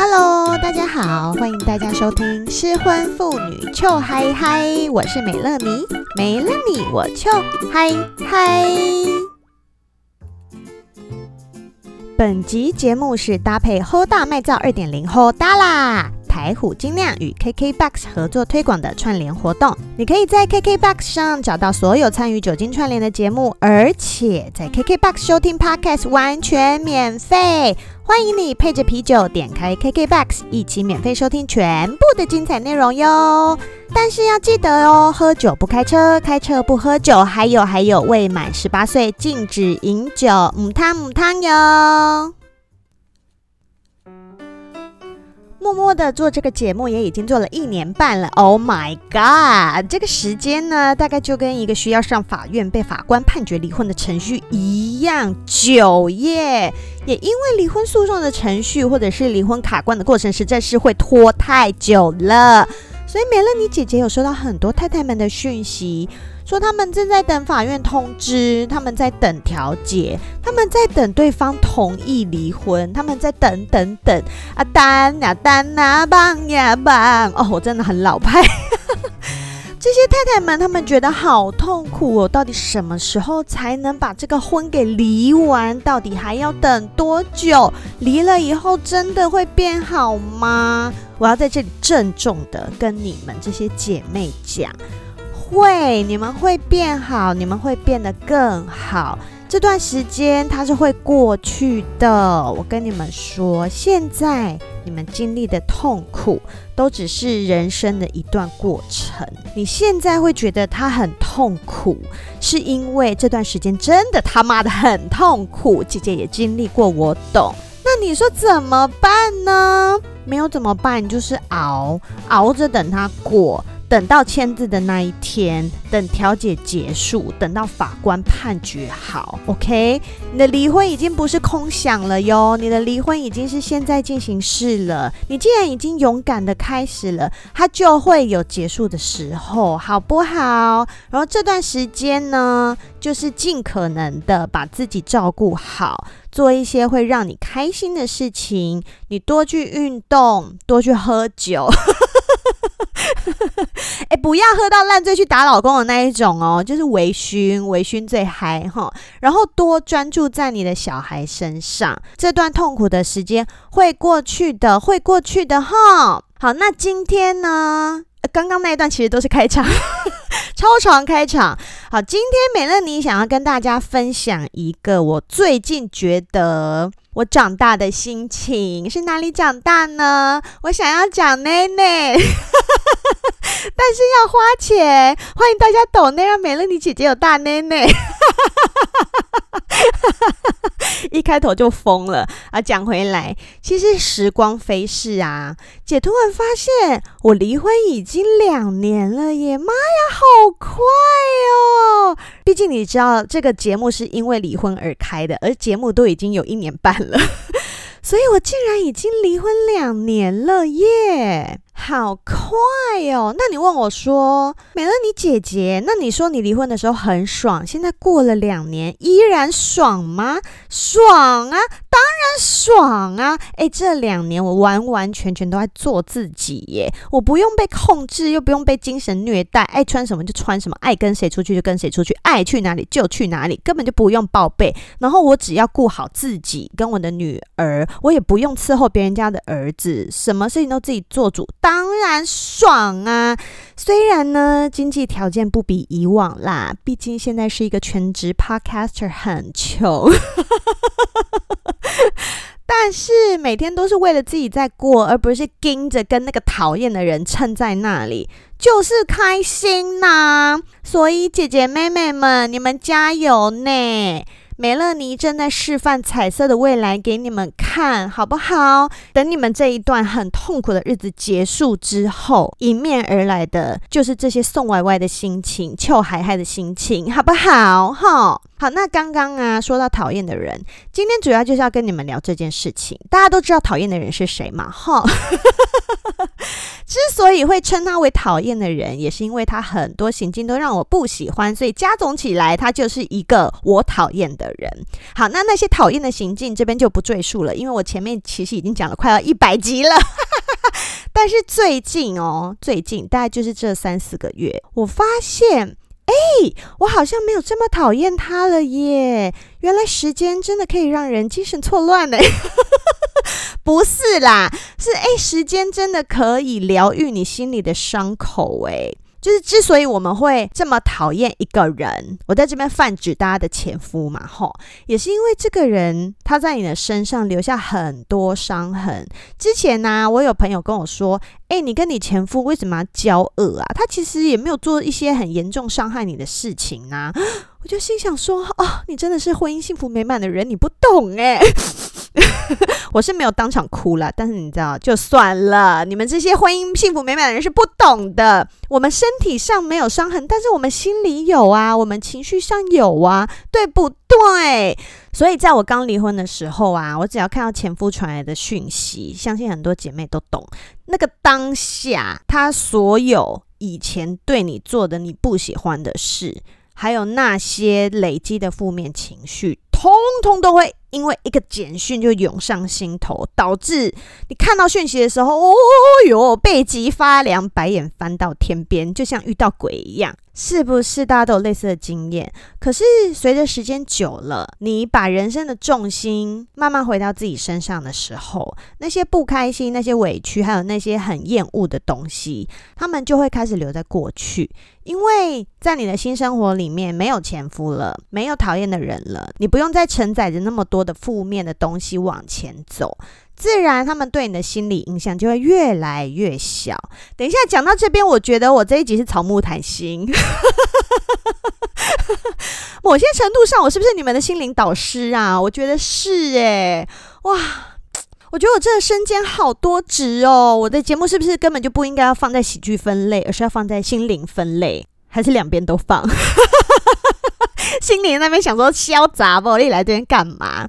Hello，大家好，欢迎大家收听失婚妇女糗嗨嗨，我是美乐妮，没了你我糗嗨嗨。本集节目是搭配 Hold 大麦造二点零 Hold 大啦。台虎精酿与 KKBOX 合作推广的串联活动，你可以在 KKBOX 上找到所有参与酒精串联的节目，而且在 KKBOX 收听 Podcast 完全免费。欢迎你配着啤酒点开 KKBOX，一起免费收听全部的精彩内容哟。但是要记得哦，喝酒不开车，开车不喝酒，还有还有，未满十八岁禁止饮酒，母汤母汤哟。默默的做这个节目也已经做了一年半了，Oh my god！这个时间呢，大概就跟一个需要上法院被法官判决离婚的程序一样久耶。也因为离婚诉讼的程序或者是离婚卡关的过程实在是会拖太久了，所以美乐妮姐姐有收到很多太太们的讯息。说他们正在等法院通知，他们在等调解，他们在等对方同意离婚，他们在等等等啊，丹呀丹呀，棒呀棒！哦，我真的很老派。太太们，他们觉得好痛苦哦。到底什么时候才能把这个婚给离完？到底还要等多久？离了以后真的会变好吗？我要在这里郑重的跟你们这些姐妹讲。会，你们会变好，你们会变得更好。这段时间它是会过去的，我跟你们说，现在你们经历的痛苦都只是人生的一段过程。你现在会觉得它很痛苦，是因为这段时间真的他妈的很痛苦。姐姐也经历过，我懂。那你说怎么办呢？没有怎么办，就是熬，熬着等它过。等到签字的那一天，等调解结束，等到法官判决好，OK，你的离婚已经不是空想了哟，你的离婚已经是现在进行式了。你既然已经勇敢的开始了，它就会有结束的时候，好不好？然后这段时间呢，就是尽可能的把自己照顾好，做一些会让你开心的事情，你多去运动，多去喝酒。哎，不要喝到烂醉去打老公的那一种哦，就是微醺，微醺最嗨哈。然后多专注在你的小孩身上，这段痛苦的时间会过去的，会过去的哈。好，那今天呢？刚刚那一段其实都是开场，超长开场。好，今天美乐妮想要跟大家分享一个我最近觉得。我长大的心情是哪里长大呢？我想要讲内内，但是要花钱。欢迎大家抖内，让美乐妮姐姐有大内内。一开头就疯了啊！讲回来，其实时光飞逝啊，姐突然发现我离婚已经两年了耶！妈呀，好快哦！毕竟你知道，这个节目是因为离婚而开的，而节目都已经有一年半了，所以我竟然已经离婚两年了耶！好快哦！那你问我说，美乐你姐姐，那你说你离婚的时候很爽，现在过了两年依然爽吗？爽啊，当然爽啊！诶，这两年我完完全全都在做自己耶，我不用被控制，又不用被精神虐待，爱穿什么就穿什么，爱跟谁出去就跟谁出去，爱去哪里就去哪里，根本就不用报备。然后我只要顾好自己跟我的女儿，我也不用伺候别人家的儿子，什么事情都自己做主。当然爽啊！虽然呢，经济条件不比以往啦，毕竟现在是一个全职 podcaster，很穷。但是每天都是为了自己在过，而不是盯着跟那个讨厌的人撑在那里，就是开心呐、所以姐姐妹妹们，你们加油呢！梅乐妮正在示范彩色的未来给你们看，好不好？等你们这一段很痛苦的日子结束之后，迎面而来的就是这些送歪歪的心情、臭海海的心情，好不好？哈，好。那刚刚啊，说到讨厌的人，今天主要就是要跟你们聊这件事情。大家都知道讨厌的人是谁嘛？哈。之所以会称他为讨厌的人，也是因为他很多行径都让我不喜欢，所以加总起来，他就是一个我讨厌的人。好，那那些讨厌的行径这边就不赘述了，因为我前面其实已经讲了快要一百集了。但是最近哦，最近大概就是这三四个月，我发现。哎，我好像没有这么讨厌他了耶！原来时间真的可以让人精神错乱呢。不是啦，是哎，时间真的可以疗愈你心里的伤口哎。就是之所以我们会这么讨厌一个人，我在这边泛指大家的前夫嘛，吼，也是因为这个人他在你的身上留下很多伤痕。之前呢、我有朋友跟我说，哎，你跟你前夫为什么要交恶啊？他其实也没有做一些很严重伤害你的事情啊。就心想说，哦，你真的是婚姻幸福美满的人，你不懂哎。我是没有当场哭了，但是你知道，就算了。你们这些婚姻幸福美满的人是不懂的。我们身体上没有伤痕，但是我们心里有啊，我们情绪上有啊，对不对？所以在我刚离婚的时候啊，我只要看到前夫传来的讯息，相信很多姐妹都懂。那个当下，他所有以前对你做的你不喜欢的事，还有那些累积的负面情绪，通通都会。因为一个简讯就涌上心头，导致你看到讯息的时候，哦哟，背脊发凉，白眼翻到天边，就像遇到鬼一样，是不是？大家都有类似的经验。可是随着时间久了，你把人生的重心慢慢回到自己身上的时候，那些不开心、那些委屈，还有那些很厌恶的东西，他们就会开始留在过去。因为在你的新生活里面，没有前夫了，没有讨厌的人了，你不用再承载着那么多的负面的东西往前走，自然他们对你的心理影响就会越来越小。等一下讲到这边，我觉得我这一集是草木谈心，某些程度上，我是不是你们的心灵导师啊？我觉得是诶，哇！我觉得我这个身兼好多职哦，我的节目是不是根本就不应该要放在喜剧分类，而是要放在心灵分类，还是两边都放？心灵那边想说嚣杂不，你来这边干嘛？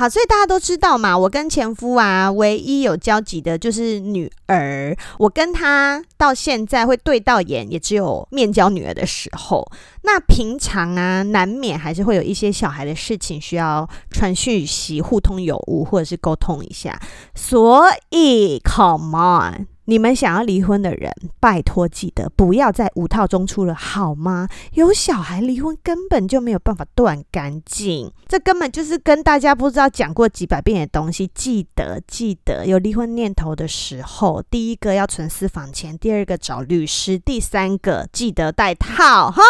好，所以大家都知道嘛，我跟前夫啊，唯一有交集的就是女儿。我跟他到现在会对到眼，也只有面交女儿的时候。那平常啊，难免还是会有一些小孩的事情需要传讯息、互通有无，或者是沟通一下。所以，Come on。你们想要离婚的人，拜托记得不要在五套中出了，好吗？有小孩离婚根本就没有办法断干净，这根本就是跟大家不知道讲过几百遍的东西。记得记得，有离婚念头的时候，第一个要存私房钱，第二个找律师，第三个记得戴套哈。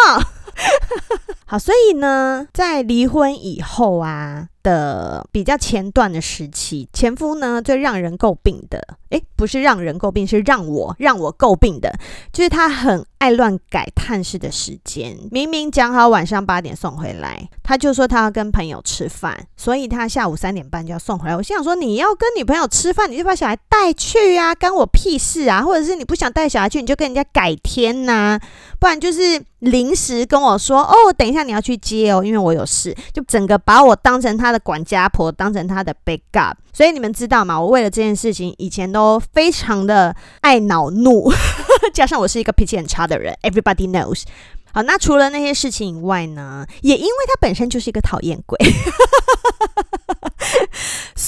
好，所以呢，在离婚以后啊。的比较前段的时期，前夫呢，最让人诟病的，诶，不是让人诟病，是让我让我诟病的，就是他很爱乱改探视的时间。明明讲好晚上八点送回来，他就说他要跟朋友吃饭，所以他下午三点半就要送回来。我心想说，你要跟女朋友吃饭，你就把小孩带去啊，干我屁事啊！或者是你不想带小孩去，你就跟人家改天呐、不然就是临时跟我说，哦，等一下你要去接哦，因为我有事，就整个把我当成他的管家婆当成他的 backup，所以你们知道吗？我为了这件事情，以前都非常的爱恼怒，加上我是一个脾气很差的人，everybody knows。好，那除了那些事情以外呢，也因为他本身就是一个讨厌鬼。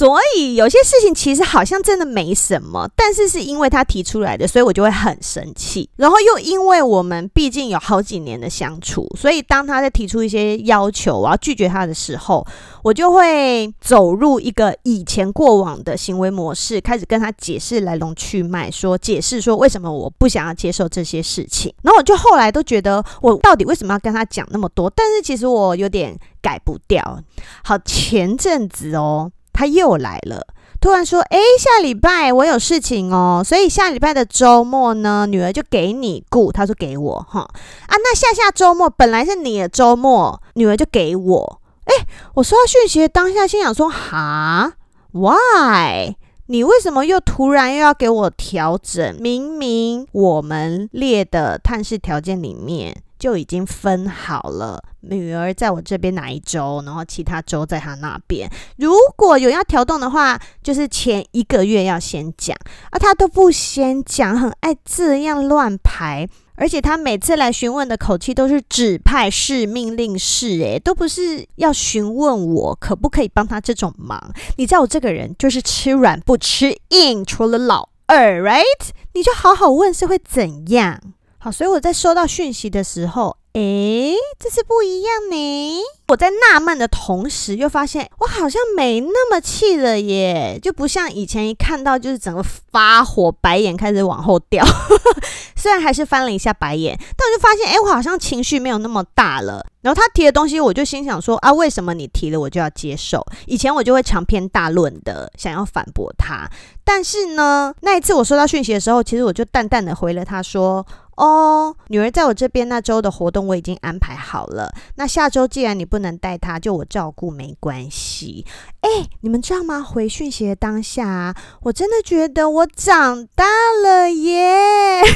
所以有些事情其实好像真的没什么，但是是因为他提出来的，所以我就会很生气。然后又因为我们毕竟有好几年的相处，所以当他在提出一些要求，我要拒绝他的时候，我就会走入一个以前过往的行为模式，开始跟他解释来龙去脉，说解释说为什么我不想要接受这些事情。然后我就后来都觉得，我到底为什么要跟他讲那么多？但是其实我有点。改不掉。好，前阵子哦，他又来了，突然说：“诶，下礼拜我有事情哦，所以下礼拜的周末呢，女儿就给你雇。”他说：“给我哈啊，那下下周末本来是你的周末，女儿就给我。”诶，我收到讯息当下，心想说：“哈，why？你为什么又突然又要给我调整？明明我们列的探视条件里面。”就已经分好了，女儿在我这边哪一周，然后其他周在她那边。如果有要调动的话，就是前一个月要先讲，啊，他都不先讲，很爱这样乱排。而且他每次来询问的口气都是指派式、命令式，诶，都不是要询问我可不可以帮他这种忙。你知道我这个人就是吃软不吃硬，除了老二，right？你就好好问是会怎样？好，所以我在收到讯息的时候。诶，这是不一样呢。我在纳闷的同时，又发现我好像没那么气了耶，就不像以前一看到就是整个发火，白眼开始往后掉。虽然还是翻了一下白眼，但我就发现，诶，我好像情绪没有那么大了。然后他提的东西，我就心想说啊，为什么你提了我就要接受？以前我就会长篇大论的想要反驳他，但是呢，那一次我收到讯息的时候，其实我就淡淡的回了他说。哦，女儿在我这边那周的活动我已经安排好了。那下周既然你不能带她，就我照顾没关系。哎，你们知道吗？回讯息的当下，我真的觉得我长大了耶！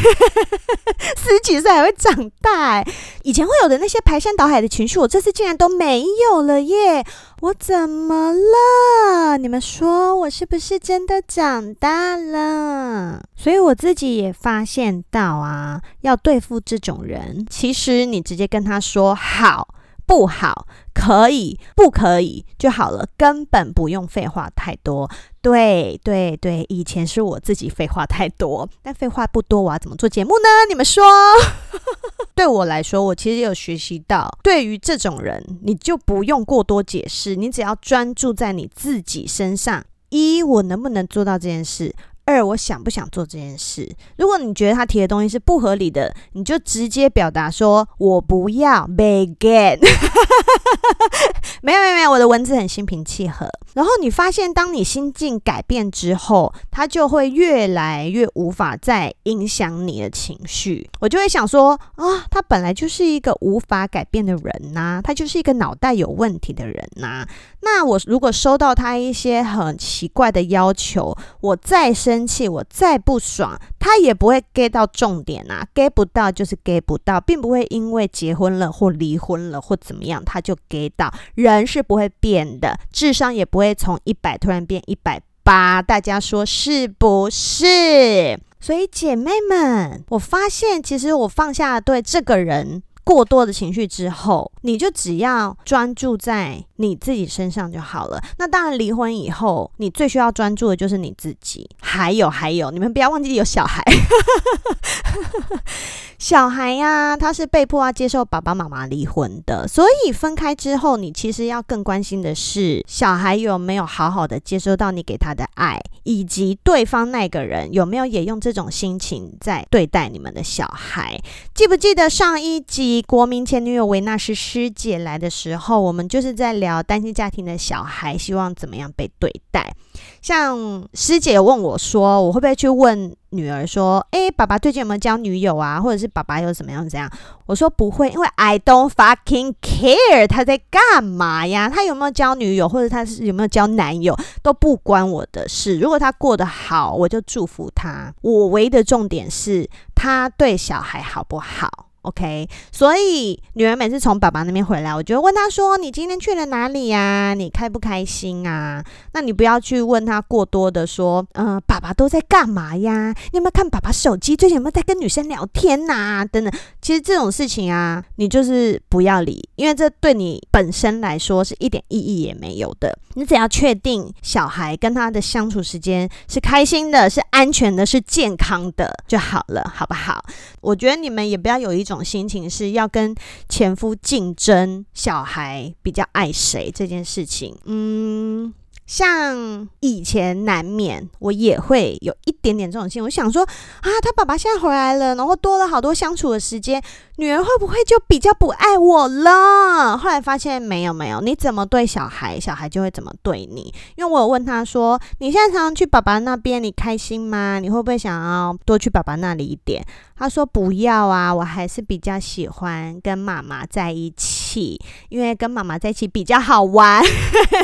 十几岁还会长大？以前会有的那些排山倒海的情绪，我这次竟然都没有了耶！我怎么了？你们说我是不是真的长大了？所以我自己也发现到啊，要对付这种人，其实你直接跟他说好。不好，可以，不可以就好了，根本不用废话太多。对对对，以前是我自己废话太多，但废话不多，我要怎么做节目呢？你们说？对我来说，我其实也有学习到，对于这种人，你就不用过多解释，你只要专注在你自己身上。一，我能不能做到这件事？二，我想不想做这件事？如果你觉得他提的东西是不合理的，你就直接表达说：“我不要。”Begin，没有没有没有，我的文字很心平气和。然后你发现，当你心境改变之后，他就会越来越无法再影响你的情绪。我就会想说：啊，他本来就是一个无法改变的人呐、他就是一个脑袋有问题的人呐、那我如果收到他一些很奇怪的要求，我再生生气，我再不爽，他也不会 get 到重点啊，get 不到就是 get 不到，并不会因为结婚了或离婚了或怎么样，他就 get 到。人是不会变的，智商也不会从一百突然变一百八，大家说是不是？所以姐妹们，我发现其实我放下了对这个人。过多的情绪之后，你就只要专注在你自己身上就好了。那当然，离婚以后，你最需要专注的就是你自己。还有，还有，你们不要忘记有小孩。小孩呀、他是被迫要接受爸爸妈妈离婚的，所以分开之后，你其实要更关心的是小孩有没有好好的接收到你给他的爱，以及对方那个人有没有也用这种心情在对待你们的小孩。记不记得上一集国民前女友维纳斯师姐来的时候，我们就是在聊要单亲家庭的小孩希望怎么样被对待。像师姐问我说，我会不会去问？女儿说：“诶，爸爸最近有没有交女友啊？或者是爸爸有怎么样怎样？”我说：“不会，因为 I don't fucking care 他在干嘛呀？他有没有交女友，或者他是有没有交男友，都不关我的事。如果他过得好，我就祝福他。我唯一的重点是他对小孩好不好。” OK，所以女儿每次从爸爸那边回来，我就问她说：“你今天去了哪里呀？你开不开心啊？”那你不要去问她过多的说：“嗯、爸爸都在干嘛呀？你有没有看爸爸手机？最近有没有在跟女生聊天呐？等等。”其实这种事情啊，你就是不要理，因为这对你本身来说是一点意义也没有的。你只要确定小孩跟他的相处时间是开心的、是安全的、是健康的就好了，好不好？我觉得你们也不要有一种。心情是要跟前夫竞争，小孩比较爱谁这件事情，嗯。像以前难免我也会有一点点这种心，我想说啊，他爸爸现在回来了，然后多了好多相处的时间，女儿会不会就比较不爱我了？后来发现没有没有，你怎么对小孩，小孩就会怎么对你。因为我有问他说，你现在常常去爸爸那边，你开心吗？你会不会想要多去爸爸那里一点？他说不要啊，我还是比较喜欢跟妈妈在一起。起，因为跟妈妈在一起比较好玩。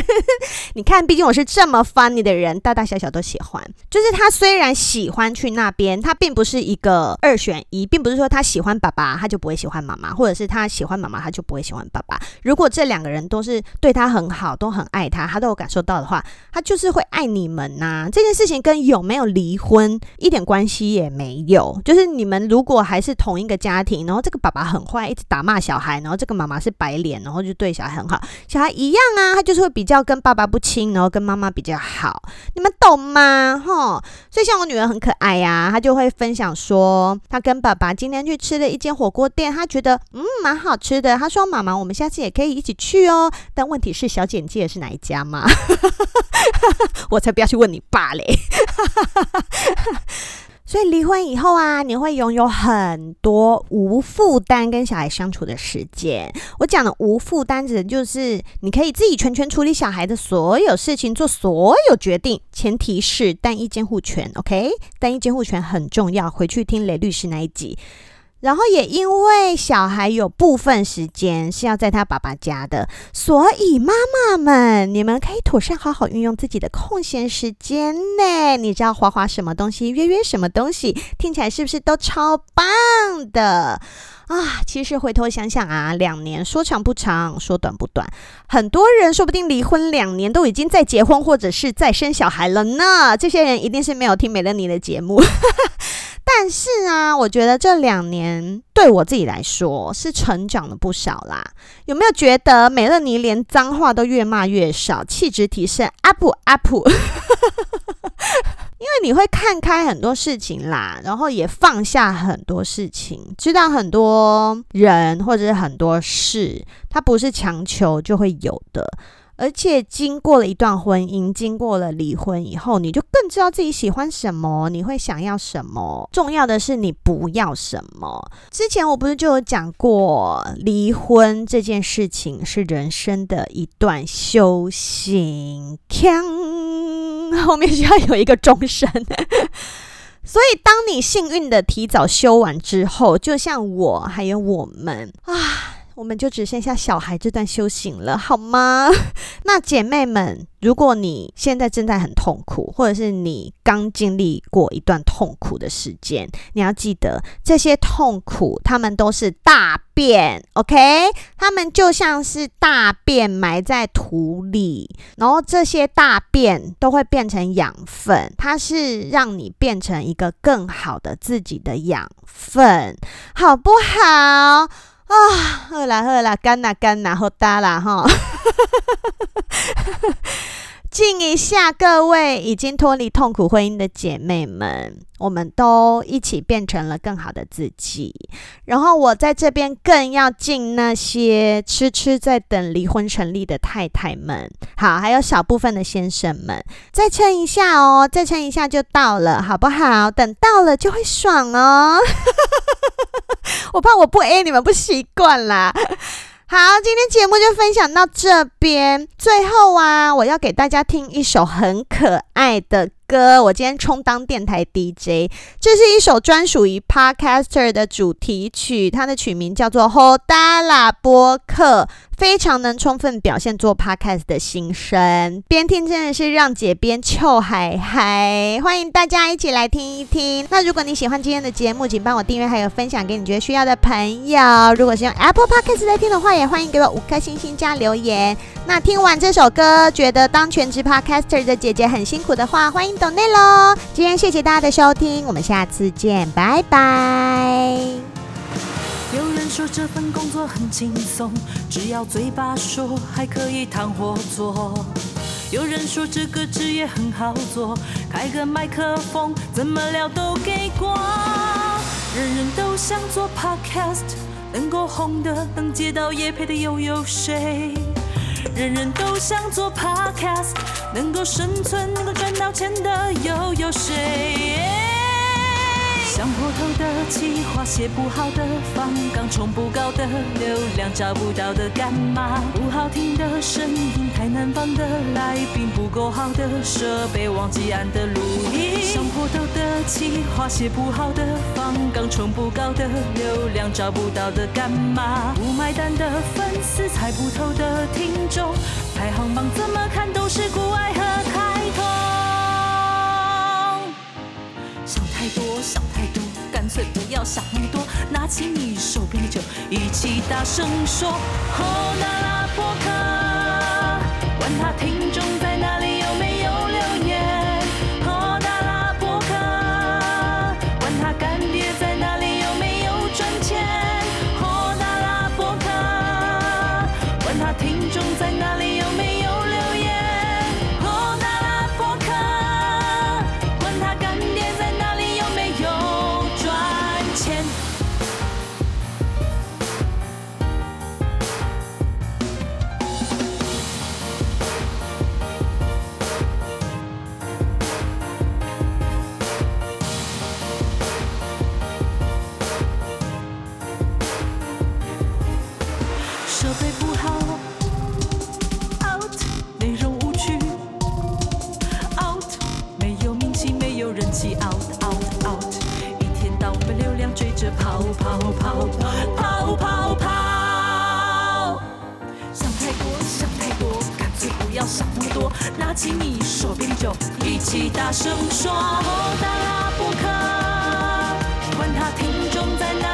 你看，毕竟我是这么 funny 的人，大大小小都喜欢。就是他虽然喜欢去那边，他并不是一个二选一，并不是说他喜欢爸爸他就不会喜欢妈妈，或者是他喜欢妈妈他就不会喜欢爸爸。如果这两个人都是对他很好，都很爱他，他都有感受到的话，他就是会爱你们呐、这件事情跟有没有离婚一点关系也没有。就是你们如果还是同一个家庭，然后这个爸爸很坏，一直打骂小孩，然后这个妈妈是白脸，然后就对小孩很好，小孩一样啊，他就是会比较跟爸爸不亲，然后跟妈妈比较好。你们懂吗？哈，所以像我女儿很可爱呀、她就会分享说，她跟爸爸今天去吃了一间火锅店，她觉得嗯蛮好吃的。她说妈妈，我们下次也可以一起去哦。但问题是小姐记得是哪一家吗？我才不要去问你爸嘞。所以离婚以后啊，你会拥有很多无负担跟小孩相处的时间。我讲的无负担指的就是你可以自己全权处理小孩的所有事情，做所有决定，前提是单一监护权。OK，单一监护权很重要，回去听雷律师那一集。然后也因为小孩有部分时间是要在他爸爸家的，所以妈妈们，你们可以妥善好好运用自己的空闲时间呢。你知道滑滑什么东西，约约什么东西，听起来是不是都超棒的啊？其实回头想想啊，两年说长不长，说短不短，很多人说不定离婚两年都已经在结婚或者是在生小孩了呢。这些人一定是没有听美乐妮的节目。但是啊，我觉得这两年对我自己来说是成长了不少啦。有没有觉得美乐妮连脏话都越骂越少，气质提升？up up，因为你会看开很多事情啦，然后也放下很多事情，知道很多人或者是很多事，它不是强求就会有的。而且经过了一段婚姻，经过了离婚以后，你就更知道自己喜欢什么，你会想要什么。重要的是你不要什么。之前我不是就有讲过，离婚这件事情是人生的一段修行，后面需要有一个钟声。所以，当你幸运的提早修完之后，就像我还有我们啊。我们就只剩下小孩这段修行了，好吗？那姐妹们，如果你现在正在很痛苦，或者是你刚经历过一段痛苦的时间，你要记得这些痛苦，他们都是大便，OK？他们就像是大便埋在土里，然后这些大便都会变成养分，它是让你变成一个更好的自己的养分，好不好？啊，好啦好啦，干啦干啦，好大啦哈！敬一下，各位已经脱离痛苦婚姻的姐妹们，我们都一起变成了更好的自己。然后我在这边更要敬那些痴痴在等离婚成立的太太们，好，还有小部分的先生们，再撑一下哦，再撑一下就到了，好不好？等到了就会爽哦。我怕我不 A 你们不习惯啦。好，今天节目就分享到这边。最后啊，我要给大家听一首很可爱的歌。我今天充当电台 DJ，这是一首专属于 Podcaster 的主题曲，它的曲名叫做《Hodala 播客》。非常能充分表现做 podcast 的心声，边听真的是让姐边臭嗨嗨，欢迎大家一起来听一听。那如果你喜欢今天的节目，请帮我订阅还有分享给你觉得需要的朋友。如果是用 Apple Podcast 来听的话，也欢迎给我五颗星星加留言。那听完这首歌，觉得当全职 podcaster 的姐姐很辛苦的话，欢迎懂内喽。今天谢谢大家的收听，我们下次见，拜拜。有人说这份工作很轻松，只要嘴巴说还可以谈合作。有人说这个职业很好做，开个麦克风怎么聊都给过。人人都想做 podcast，能够红的，能接到业配的又有谁？人人都想做 podcast，能够生存，能够赚到钱的又有谁？想破头的企划，写不好的方刚，冲不高的流量，找不到的干嘛？不好听的声音，太难放的来宾，不够好的设备，忘记按的录音。想破头的企划写不好的，方冲不高的，流量找不到的，干嘛？不买单的粉丝，猜不透的听众，排行榜怎么看都是股癌和开通。想太多，想太多，干脆不要想那么多，拿起你手边的酒，一起大声说：吼啦啦播客，管他听拿起你手边酒，一起大声说：大拉不客，管他听众在哪。